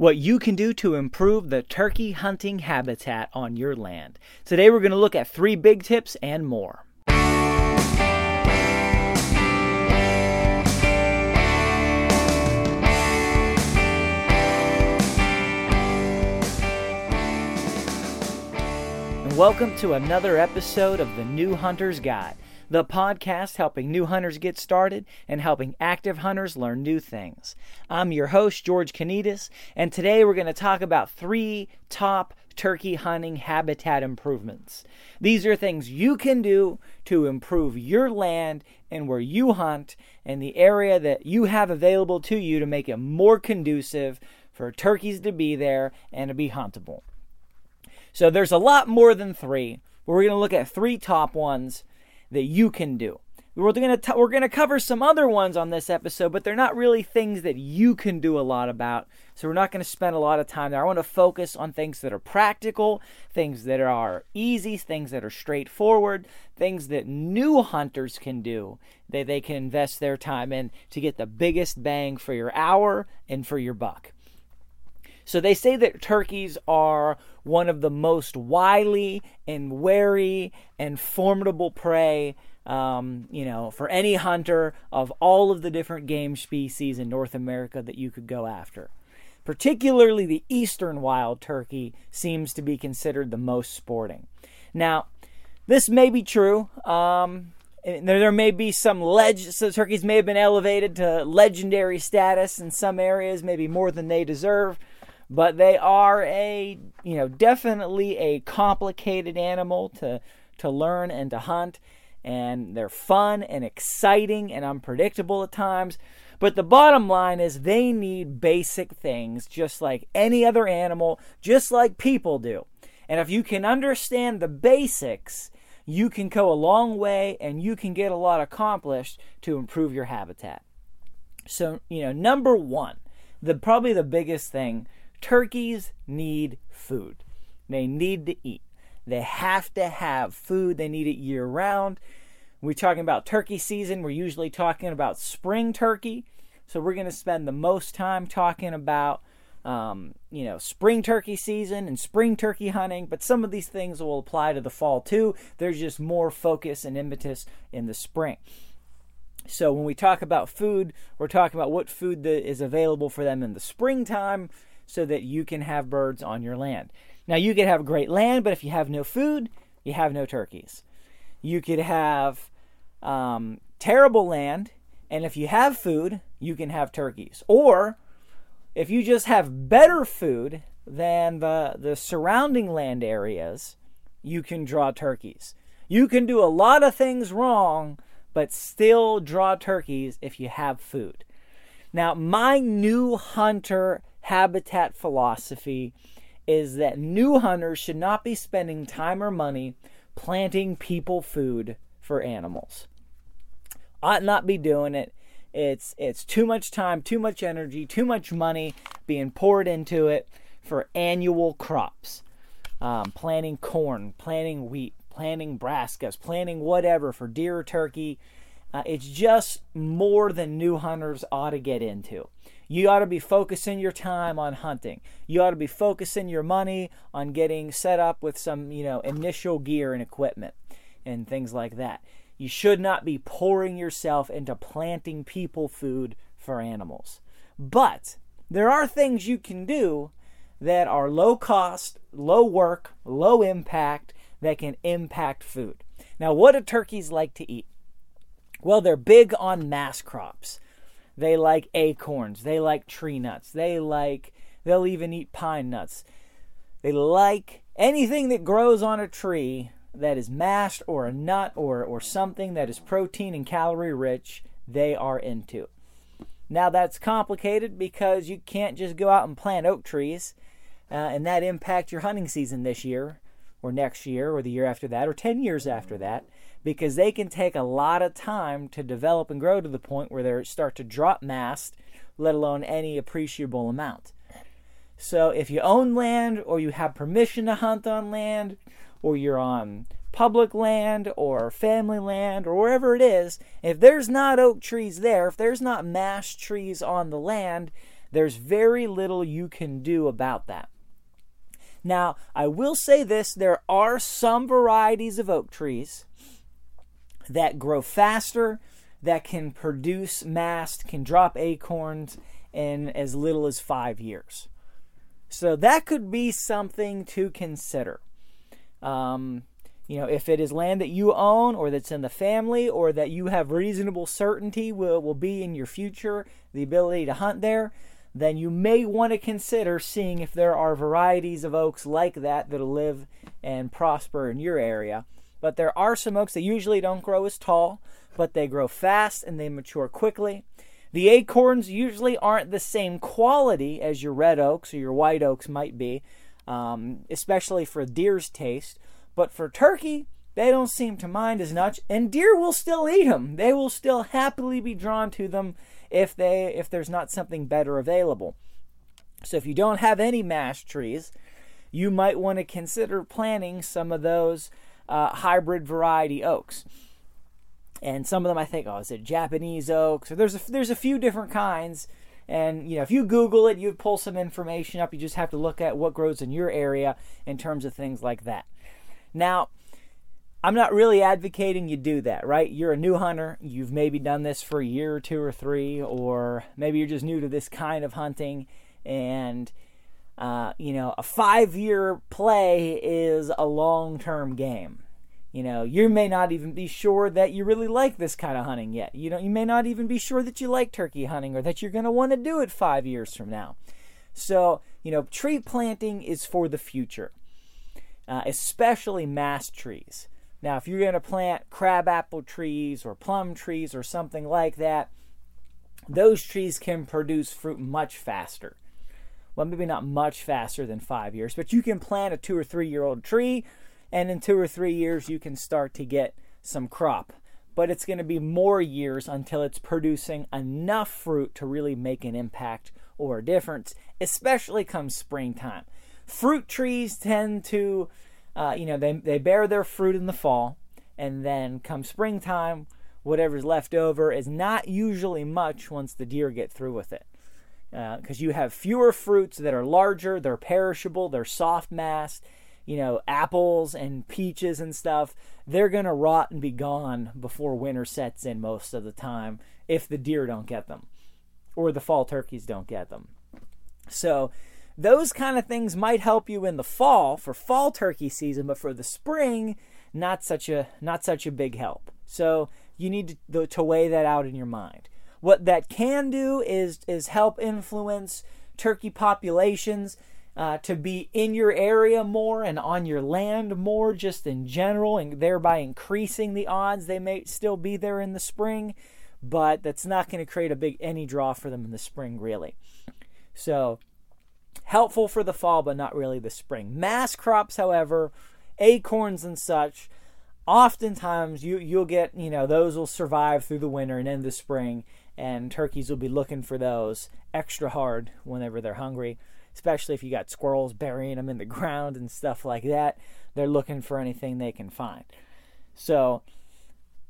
what you can do to improve the turkey hunting habitat on your land. Today, we're going to look at three big tips and more. And welcome to another episode of the New Hunter's Guide the podcast helping new hunters get started and helping active hunters learn new things. I'm your host, George Kanitas, and today we're going to talk about three top turkey hunting habitat improvements. These are things you can do to improve your land and where you hunt and the area that you have available to you to make it more conducive for turkeys to be there and to be huntable. So there's a lot more than three. We're going to look at three top ones that you can do. We're going to we're going to cover some other ones on this episode, but they're not really things that you can do a lot about. So we're not going to spend a lot of time there. I want to focus on things that are practical, things that are easy, things that are straightforward, things that new hunters can do that they can invest their time in to get the biggest bang for your hour and for your buck. So they say that turkeys are one of the most wily and wary and formidable prey, um, you know, for any hunter of all of the different game species in North America that you could go after. Particularly the eastern wild turkey seems to be considered the most sporting. Now, this may be true. Um, there, may be some leg. So turkeys may have been elevated to legendary status in some areas, maybe more than they deserve but they are a you know definitely a complicated animal to to learn and to hunt and they're fun and exciting and unpredictable at times. But the bottom line is they need basic things just like any other animal just like people do. And if you can understand the basics you can go a long way and you can get a lot accomplished to improve your habitat. So you know number 1 the probably the biggest thing Turkeys need food. They need to eat. They have to have food. They need it year round. We're talking about turkey season. We're usually talking about spring turkey. So we're going to spend the most time talking about, um, you know, spring turkey season and spring turkey hunting. But some of these things will apply to the fall too. There's just more focus and impetus in the spring. So when we talk about food, we're talking about what food that is available for them in the springtime so that you can have birds on your land. Now, you could have great land, but if you have no food, you have no turkeys. You could have um, terrible land, and if you have food, you can have turkeys. Or if you just have better food than the, the surrounding land areas, you can draw turkeys. You can do a lot of things wrong, but still draw turkeys if you have food. Now, my new hunter habitat philosophy is that new hunters should not be spending time or money planting people food for animals. Ought not be doing it. It's it's too much time, too much energy, too much money being poured into it for annual crops. Um, planting corn, planting wheat, planting brassicas, planting whatever for deer or turkey. Uh, it's just more than new hunters ought to get into. You ought to be focusing your time on hunting. You ought to be focusing your money on getting set up with some, you know, initial gear and equipment and things like that. You should not be pouring yourself into planting people food for animals. But there are things you can do that are low cost, low work, low impact that can impact food. Now, what do turkeys like to eat? Well, they're big on mast crops. They like acorns, they like tree nuts, they like they'll even eat pine nuts. They like anything that grows on a tree that is mast or a nut or or something that is protein and calorie rich, they are into. Now that's complicated because you can't just go out and plant oak trees uh, and that impact your hunting season this year or next year or the year after that or 10 years after that because they can take a lot of time to develop and grow to the point where they start to drop mast, let alone any appreciable amount. So if you own land or you have permission to hunt on land or you're on public land or family land or wherever it is, if there's not oak trees there, if there's not mast trees on the land, there's very little you can do about that. Now, I will say this there are some varieties of oak trees that grow faster, that can produce mast, can drop acorns in as little as five years. So that could be something to consider. Um, you know, if it is land that you own or that's in the family or that you have reasonable certainty will, will be in your future, the ability to hunt there, then you may want to consider seeing if there are varieties of oaks like that that'll live and prosper in your area. But there are some oaks that usually don't grow as tall, but they grow fast and they mature quickly. The acorns usually aren't the same quality as your red oaks or your white oaks might be, um, especially for deer's taste. But for turkey, they don't seem to mind as much, and deer will still eat them. They will still happily be drawn to them if they if there's not something better available. So if you don't have any mast trees, you might want to consider planting some of those uh, hybrid variety oaks. And some of them, I think, oh, is it Japanese oaks? Or there's a, there's a few different kinds. And you know, if you Google it, you pull some information up. You just have to look at what grows in your area in terms of things like that. Now, I'm not really advocating you do that, right? You're a new hunter. You've maybe done this for a year or two or three, or maybe you're just new to this kind of hunting. And, uh, you know, a five year play is a long term game. You know, you may not even be sure that you really like this kind of hunting yet. You know, you may not even be sure that you like turkey hunting or that you're going to want to do it five years from now. So, you know, tree planting is for the future uh, especially mast trees. Now, if you're going to plant crabapple trees or plum trees or something like that, those trees can produce fruit much faster. Well, maybe not much faster than five years, but you can plant a two or three year old tree, and in two or three years, you can start to get some crop. But it's going to be more years until it's producing enough fruit to really make an impact or a difference, especially come springtime fruit trees tend to, uh, you know, they, they bear their fruit in the fall, and then come springtime, whatever's left over is not usually much once the deer get through with it. Because uh, you have fewer fruits that are larger, they're perishable, they're soft mast. You know, apples and peaches and stuff, they're going to rot and be gone before winter sets in most of the time if the deer don't get them or the fall turkeys don't get them. So, those kind of things might help you in the fall for fall turkey season, but for the spring, not such a not such a big help. So you need to, to weigh that out in your mind. What that can do is is help influence turkey populations uh, to be in your area more and on your land more, just in general, and thereby increasing the odds they may still be there in the spring. But that's not going to create a big any draw for them in the spring, really. So helpful for the fall, but not really the spring. Mast crops, however, acorns and such, oftentimes you you'll get you know those will survive through the winter and in the spring, and turkeys will be looking for those extra hard whenever they're hungry. Especially if you got squirrels burying them in the ground and stuff like that, they're looking for anything they can find. So,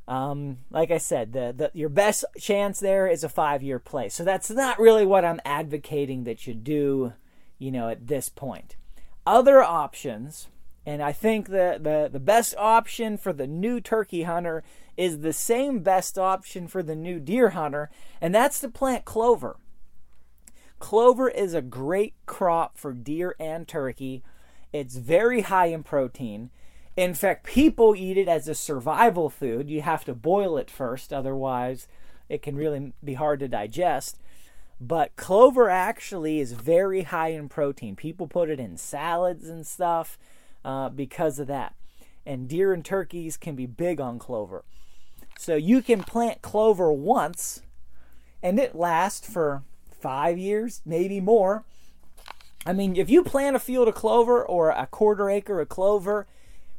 um, like I said, the, the your best chance there is a five year play. So that's not really what I'm advocating that you do you know, at this point. Other options, and I think the, the, the best option for the new turkey hunter is the same best option for the new deer hunter, and that's to plant clover. Clover is a great crop for deer and turkey. It's very high in protein. In fact, people eat it as a survival food. You have to boil it first, otherwise, it can really be hard to digest. But clover actually is very high in protein. People put it in salads and stuff uh, because of that. And deer and turkeys can be big on clover. So you can plant clover once and it lasts for five years, maybe more. I mean, if you plant a field of clover or a quarter acre of clover,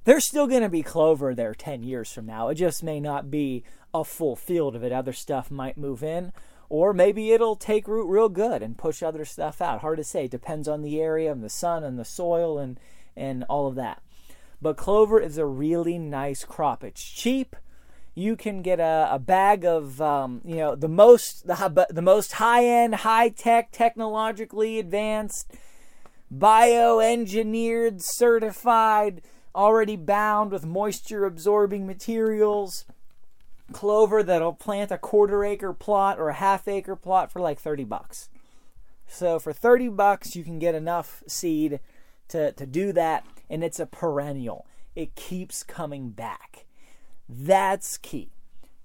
there's still going to be clover there 10 years from now. It just may not be a full field of it. Other stuff might move in, or maybe it'll take root real good and push other stuff out. Hard to say. Depends on the area and the sun and the soil and, and all of that. But clover is a really nice crop. It's cheap. You can get a, a bag of um, you know the most the, the most high end, high tech, technologically advanced, bioengineered, certified already bound with moisture absorbing materials. Clover that'll plant a quarter acre plot or a half acre plot for like 30 bucks. So for 30 bucks, you can get enough seed to, to do that, and it's a perennial. It keeps coming back. That's key.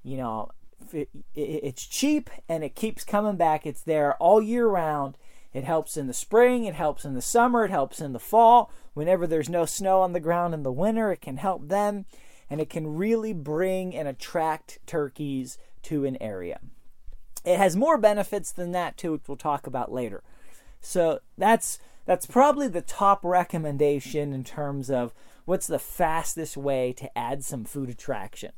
You know, it, it, it's cheap and it keeps coming back. It's there all year round. It helps in the spring, it helps in the summer, it helps in the fall. Whenever there's no snow on the ground in the winter, it can help them and it can really bring and attract turkeys to an area. It has more benefits than that too, which we'll talk about later. So that's that's probably the top recommendation in terms of what's the fastest way to add some food attraction.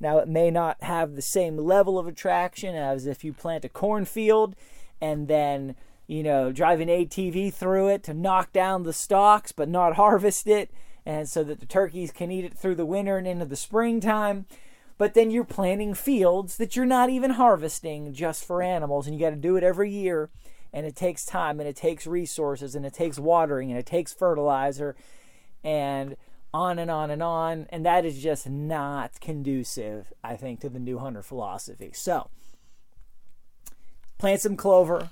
Now it may not have the same level of attraction as if you plant a cornfield and then you know, drive an ATV through it to knock down the stalks but not harvest it, and so that the turkeys can eat it through the winter and into the springtime. But then you're planting fields that you're not even harvesting just for animals, and you got to do it every year. And it takes time, and it takes resources, and it takes watering, and it takes fertilizer, and on and on and on. And that is just not conducive, I think, to the new hunter philosophy. So, plant some clover,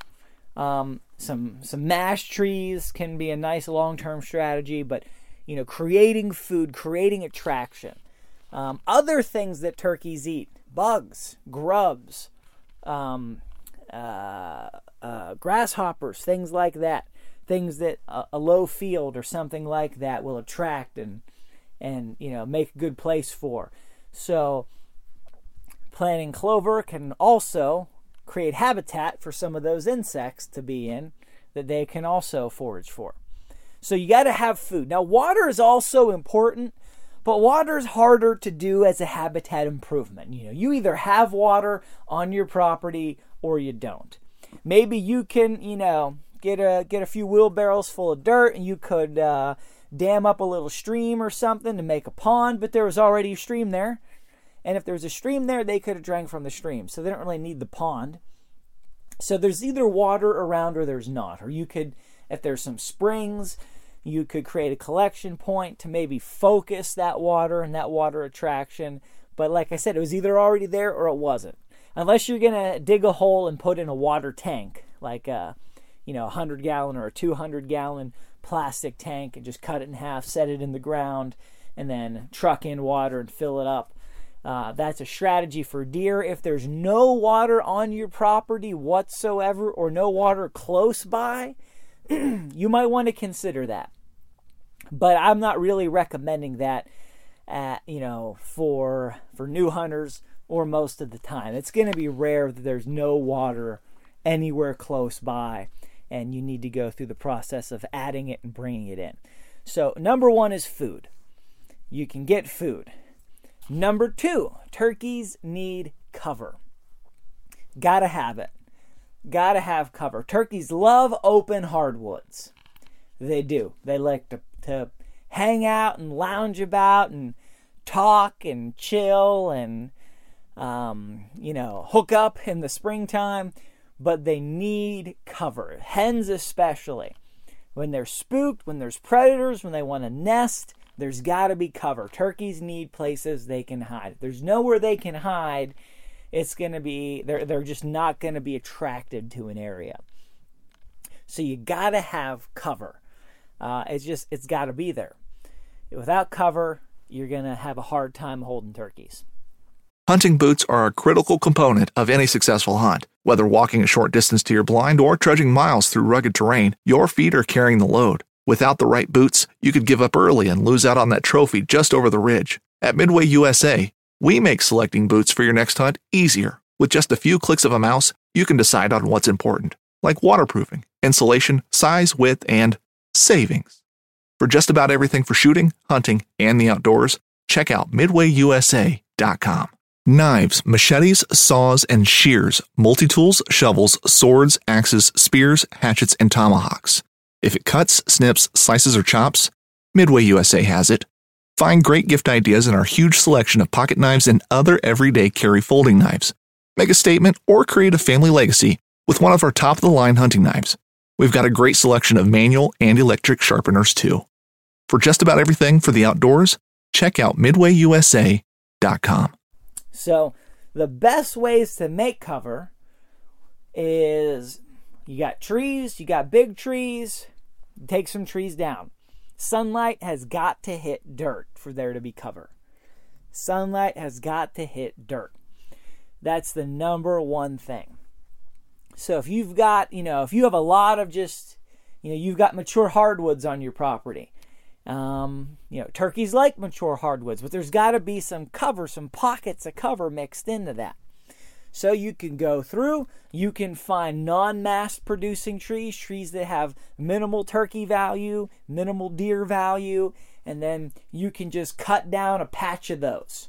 um, some some mast trees can be a nice long term strategy, but you know, creating food, creating attraction. Um, other things that turkeys eat: bugs, grubs, um, uh, uh, grasshoppers, things like that. Things that a, a low field or something like that will attract and and you know make a good place for. So planting clover can also create habitat for some of those insects to be in that they can also forage for. So you got to have food. Now, water is also important, but water is harder to do as a habitat improvement. You know, you either have water on your property or you don't. Maybe you can, you know, get a get a few wheelbarrows full of dirt, and you could uh, dam up a little stream or something to make a pond. But there was already a stream there, and if there was a stream there, they could have drank from the stream. So they don't really need the pond. So there's either water around or there's not. Or you could, if there's some springs, you could create a collection point to maybe focus that water and that water attraction. But like I said, it was either already there or it wasn't. Unless you're to dig a hole and put in a water tank, like a, you know, a 100 gallon or a 200 gallon plastic tank and just cut it in half, set it in the ground, and then truck in water and fill it up. Uh, that's a strategy for deer. If there's no water on your property whatsoever or no water close by, you might want to consider that. But I'm not really recommending that, at, you know, for for new hunters or most of the time. It's going to be rare that there's no water anywhere close by, and you need to go through the process of adding it and bringing it in. So number one is food. You can get food. Number two, turkeys need cover. Gotta have it. Gotta have cover. Turkeys love open hardwoods. They do. They like to, to hang out and lounge about and talk and chill and, um, you know, hook up in the springtime, but they need cover. Hens, especially. When they're spooked, when there's predators, when they want to nest, there's got to be cover. Turkeys need places they can hide. If there's nowhere they can hide, it's going to be they're they're just not going to be attracted to an area. So you got to have cover. Uh, it's just, it's got to be there. Without cover, you're going to have a hard time holding turkeys. Hunting boots are a critical component of any successful hunt. Whether walking a short distance to your blind or trudging miles through rugged terrain, your feet are carrying the load. Without the right boots, you could give up early and lose out on that trophy just over the ridge. At Midway USA, we make selecting boots for your next hunt easier. With just a few clicks of a mouse, you can decide on what's important, like waterproofing, insulation, size, width, and savings. For just about everything for shooting, hunting, and the outdoors, check out midwayusa.com. Knives, machetes, saws, and shears, multi tools, shovels, swords, axes, spears, hatchets, and tomahawks. If it cuts, snips, slices, or chops, Midway USA has it. Find great gift ideas in our huge selection of pocket knives and other everyday carry folding knives. Make a statement or create a family legacy with one of our top of the line hunting knives. We've got a great selection of manual and electric sharpeners too. For just about everything for the outdoors, check out midwayusa.com. So, the best ways to make cover is you got trees, you got big trees, take some trees down. Sunlight has got to hit dirt for there to be cover. Sunlight has got to hit dirt. That's the number one thing. So if you've got, you know, if you have a lot of just, you know, you've got mature hardwoods on your property, um, you know, turkeys like mature hardwoods, but there's got to be some cover, some pockets of cover mixed into that. So you can go through, you can find non mast producing trees, trees that have minimal turkey value, minimal deer value, and then you can just cut down a patch of those.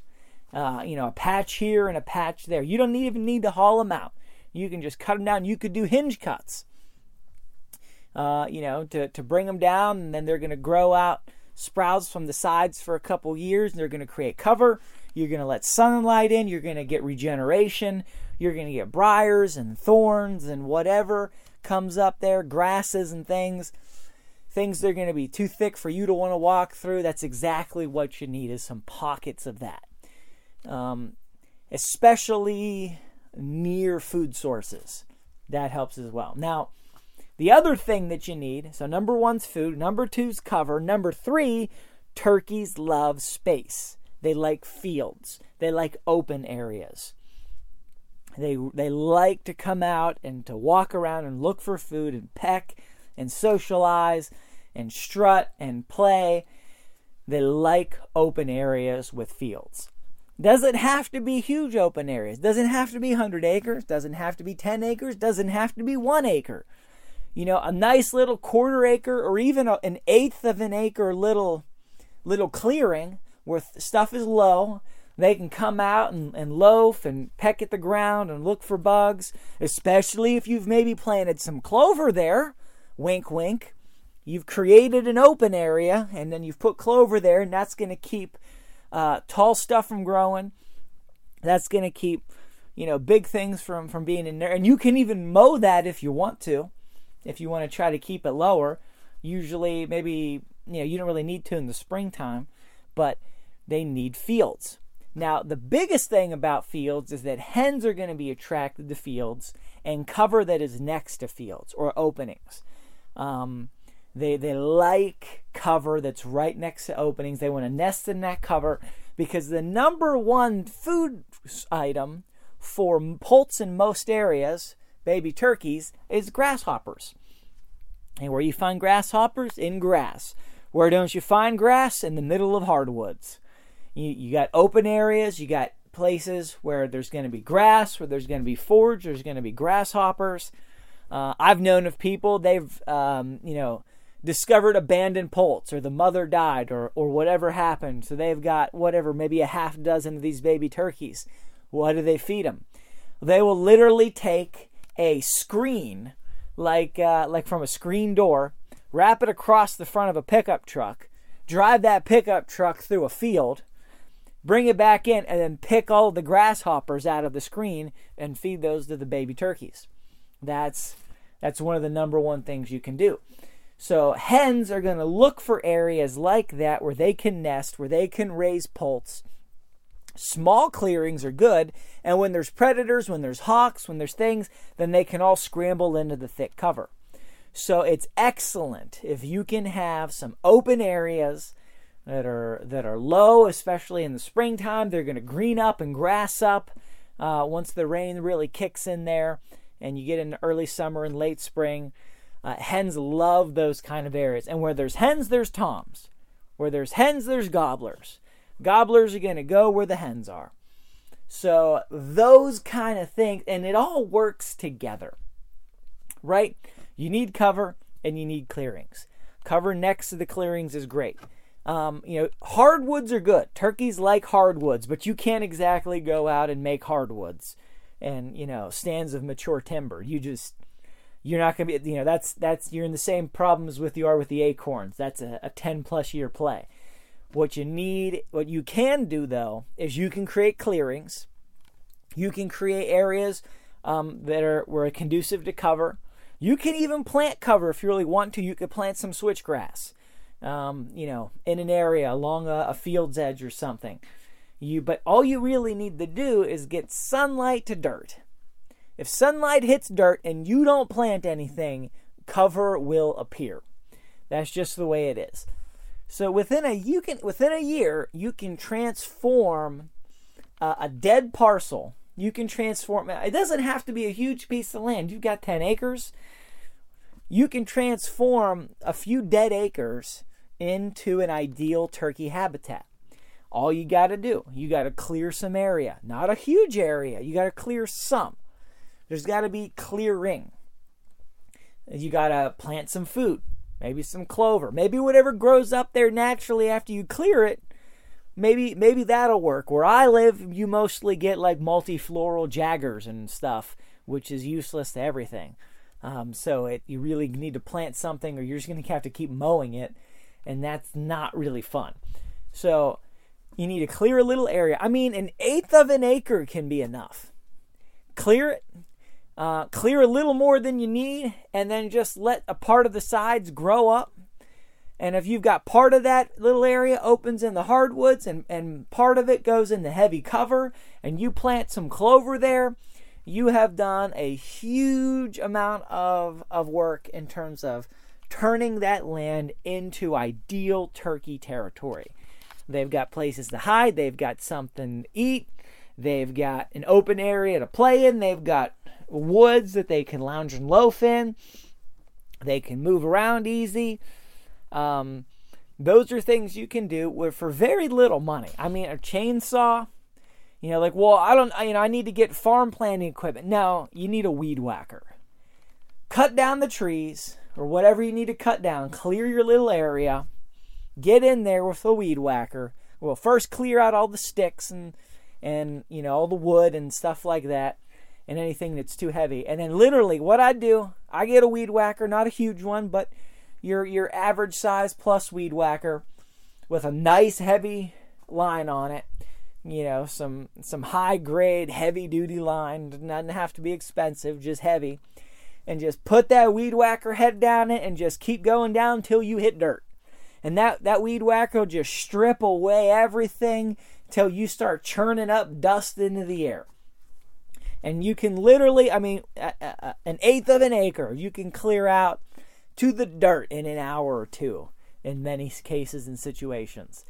Uh, you know, a patch here and a patch there. You don't even need to haul them out. You can just cut them down. You could do hinge cuts uh, you know, to, to bring them down, and then they're going to grow out sprouts from the sides for a couple years, and they're going to create cover. You're going to let sunlight in. You're going to get regeneration. You're going to get briars and thorns and whatever comes up there, grasses and things. Things that are going to be too thick for you to want to walk through. That's exactly what you need is some pockets of that. Um, especially near food sources. That helps as well. Now, the other thing that you need so, number one's food, number two's cover, number three, turkeys love space. They like fields, they like open areas. They, they like to come out and to walk around and look for food and peck and socialize and strut and play. They like open areas with fields. Doesn't have to be huge open areas. Doesn't have to be 100 acres. Doesn't have to be 10 acres. Doesn't have to be one acre you know, a nice little quarter acre or even an eighth of an acre little little clearing where stuff is low. They can come out and, and loaf and peck at the ground and look for bugs, especially if you've maybe planted some clover there. Wink, wink. You've created an open area and then you've put clover there, and that's going to keep uh, tall stuff from growing. That's going to keep, you know, big things from, from being in there. And you can even mow that if you want to if you want to try to keep it lower. Usually, maybe you know you don't really need to in the springtime, but they need fields. Now, the biggest thing about fields is that hens are going to be attracted to fields and cover that is next to fields or openings. Um, they they like cover that's right next to openings. They want to nest in that cover because the number one food item for poults in most areas baby turkeys is grasshoppers. And where you find grasshoppers? In grass. Where don't you find grass? In the middle of hardwoods. You, you got open areas, you got places where there's going to be grass, where there's going to be forage, there's going to be grasshoppers. Uh, I've known of people, they've, um, you know, discovered abandoned poults or the mother died or, or whatever happened. So they've got whatever, maybe a half dozen of these baby turkeys. What do they feed them? They will literally take a screen, like uh, like from a screen door, wrap it across the front of a pickup truck, drive that pickup truck through a field, bring it back in, and then pick all the grasshoppers out of the screen and feed those to the baby turkeys. That's that's one of the number one things you can do. So hens are going to look for areas like that where they can nest, where they can raise poults, Small clearings are good, and when there's predators, when there's hawks, when there's things, then they can all scramble into the thick cover. So it's excellent if you can have some open areas that are that are low, especially in the springtime. They're going to green up and grass up uh, once the rain really kicks in there, and you get into early summer and late spring. Uh, hens love those kind of areas, and where there's hens, there's toms. Where there's hens, there's gobblers. Gobblers are going to go where the hens are. So those kind of things, and it all works together, right? You need cover and you need clearings. Cover next to the clearings is great. Um, you know, hardwoods are good. Turkeys like hardwoods, but you can't exactly go out and make hardwoods and you know stands of mature timber. You just you're not gonna be you know that's that's you're in the same problems with you are with the acorns. That's a, a ten plus year play. What you need, what you can do though, is you can create clearings. You can create areas um, that are were conducive to cover. You can even plant cover if you really want to. You could plant some switchgrass um, you know, in an area along a, a field's edge or something. You, but all you really need to do is get sunlight to dirt. If sunlight hits dirt and you don't plant anything, cover will appear. That's just the way it is. So within a you can within a year you can transform uh, a dead parcel. You can transform. It doesn't have to be a huge piece of land. You've got ten acres. You can transform a few dead acres into an ideal turkey habitat. All you got to do, you got to clear some area. Not a huge area, you got to clear some. There's got to be clearing. You got to plant some food, maybe some clover, maybe whatever grows up there naturally after you clear it. Maybe maybe that'll work. Where I live, you mostly get like multifloral jaggers and stuff, which is useless to everything. Um, so it, you really need to plant something, or you're just going to have to keep mowing it and that's not really fun. So you need to clear a little area. I mean, an eighth of an acre can be enough. Clear it, uh, clear a little more than you need, and then just let a part of the sides grow up. And if you've got part of that little area opens in the hardwoods and, and part of it goes in the heavy cover, and you plant some clover there, you have done a huge amount of, of work in terms of turning that land into ideal turkey territory. They've got places to hide, they've got something to eat, they've got an open area to play in, they've got woods that they can lounge and loaf in, they can move around easy. Um, those are things you can do with, for very little money. I mean, a chainsaw, you know, like, well, I don't, you know, I need to get farm planting equipment. No, you need a weed whacker. Cut down the trees, or whatever you need to cut down, clear your little area, get in there with a weed whacker. Well, first clear out all the sticks and and you know all the wood and stuff like that and anything that's too heavy. And then literally what I do, I get a weed whacker, not a huge one, but your your average size plus weed whacker with a nice heavy line on it. You know, some some high grade heavy duty line. Doesn't have to be expensive, just heavy and just put that weed whacker head down it and just keep going down until you hit dirt. And that, that weed whacker will just strip away everything till you start churning up dust into the air. And you can literally, I mean, an eighth of an acre, you can clear out to the dirt in an hour or two in many cases and situations.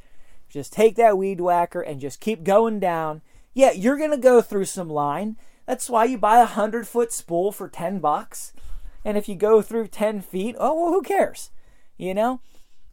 Just take that weed whacker and just keep going down. Yeah, you're going to go through some line. That's why you buy a hundred foot spool for ten bucks. And if you go through ten feet, oh well, who cares? You know?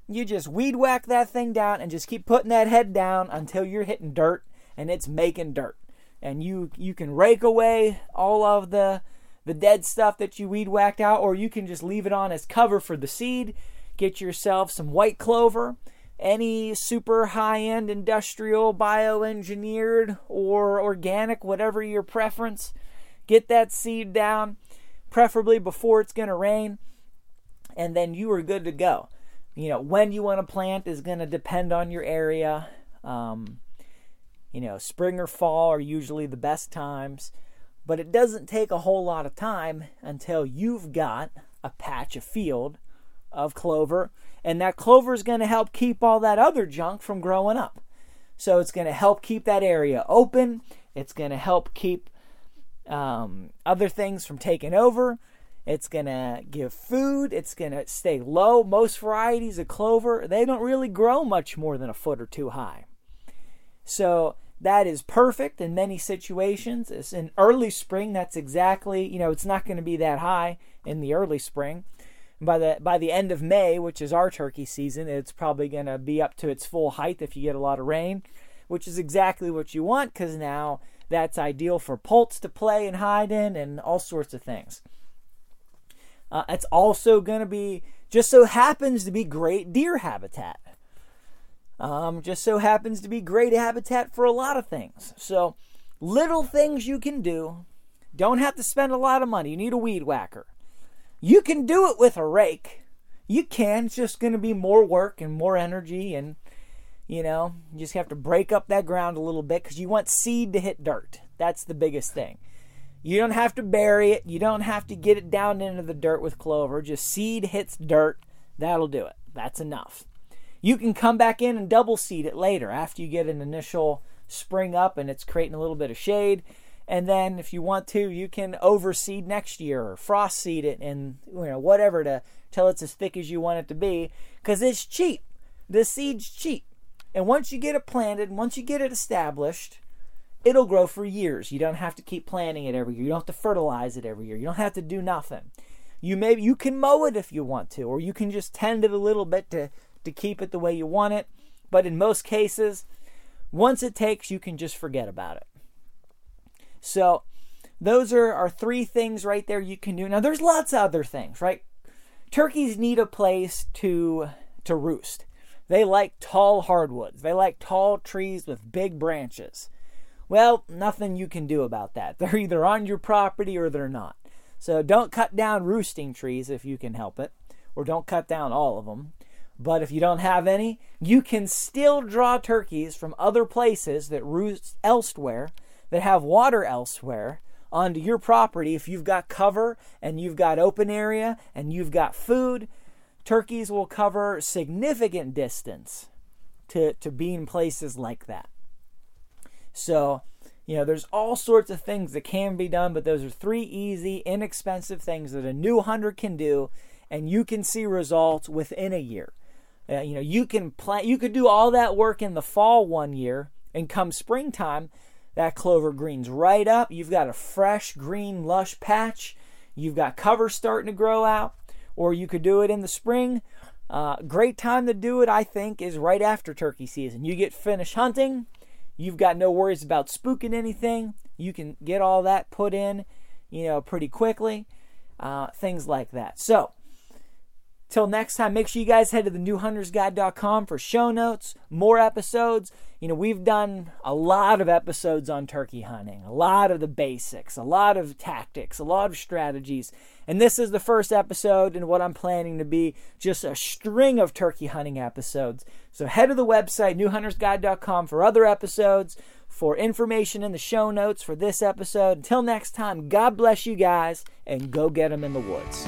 You just weed whack that thing down and just keep putting that head down until you're hitting dirt and it's making dirt. And you you can rake away all of the the dead stuff that you weed whacked out, or you can just leave it on as cover for the seed. Get yourself some white clover any super high end industrial, bioengineered, or organic, whatever your preference. Get that seed down, preferably before it's going to rain, and then you are good to go. You know, when you want to plant is going to depend on your area. Um, you know, spring or fall are usually the best times, but it doesn't take a whole lot of time until you've got a patch of field of clover and that clover is going to help keep all that other junk from growing up. So it's going to help keep that area open. It's going to help keep um, other things from taking over. It's going to give food. It's going to stay low. Most varieties of clover, they don't really grow much more than a foot or two high. So that is perfect in many situations. It's in early spring, that's exactly, you know, it's not going to be that high in the early spring. By the by the end of May, which is our turkey season, it's probably going to be up to its full height if you get a lot of rain, which is exactly what you want cuz now that's ideal for poults to play and hide in and all sorts of things. Uh, it's also going to be just so happens to be great deer habitat. Um, just so happens to be great habitat for a lot of things. So, little things you can do. Don't have to spend a lot of money. You need a weed whacker. You can do it with a rake. You can. It's just going to be more work and more energy. And, you know, you just have to break up that ground a little bit because you want seed to hit dirt. That's the biggest thing. You don't have to bury it. You don't have to get it down into the dirt with clover. Just seed hits dirt. That'll do it. That's enough. You can come back in and double seed it later after you get an initial spring up and it's creating a little bit of shade. And then if you want to, you can overseed next year or frost seed it and you know whatever to till it's as thick as you want it to be because it's cheap. The seed's cheap. And once you get it planted, once you get it established, it'll grow for years. You don't have to keep planting it every year. You don't have to fertilize it every year. You don't have to do nothing. You maybe you can mow it if you want to, or you can just tend it a little bit to to keep it the way you want it. But in most cases, once it takes, you can just forget about it. So, those are, are three things right there you can do. Now, there's lots of other things, right? Turkeys need a place to to roost. They like tall hardwoods. They like tall trees with big branches. Well, nothing you can do about that. They're either on your property or they're not. So don't cut down roosting trees if you can help it, or don't cut down all of them. But if you don't have any, you can still draw turkeys from other places that roost elsewhere, that have water elsewhere, onto your property. If you've got cover and you've got open area and you've got food, turkeys will cover significant distance to, to be in places like that. So, you know, there's all sorts of things that can be done, but those are three easy, inexpensive things that a new hunter can do, and you can see results within a year. Uh, you know, you can plant, you could do all that work in the fall one year, and come springtime, that clover green's right up. You've got a fresh green lush patch. You've got cover starting to grow out, or you could do it in the spring. Uh, great time to do it, I think, is right after turkey season. You get finished hunting, you've got no worries about spooking anything. You can get all that put in, you know, pretty quickly. Uh, things like that. So, Till next time, make sure you guys head to the newhuntersguide.com for show notes, more episodes. You know, we've done a lot of episodes on turkey hunting, a lot of the basics, a lot of tactics, a lot of strategies. And this is the first episode in what I'm planning to be just a string of turkey hunting episodes. So head to the website, newhuntersguide.com, for other episodes, for information in the show notes for this episode. Until next time, God bless you guys, and go get them in the woods.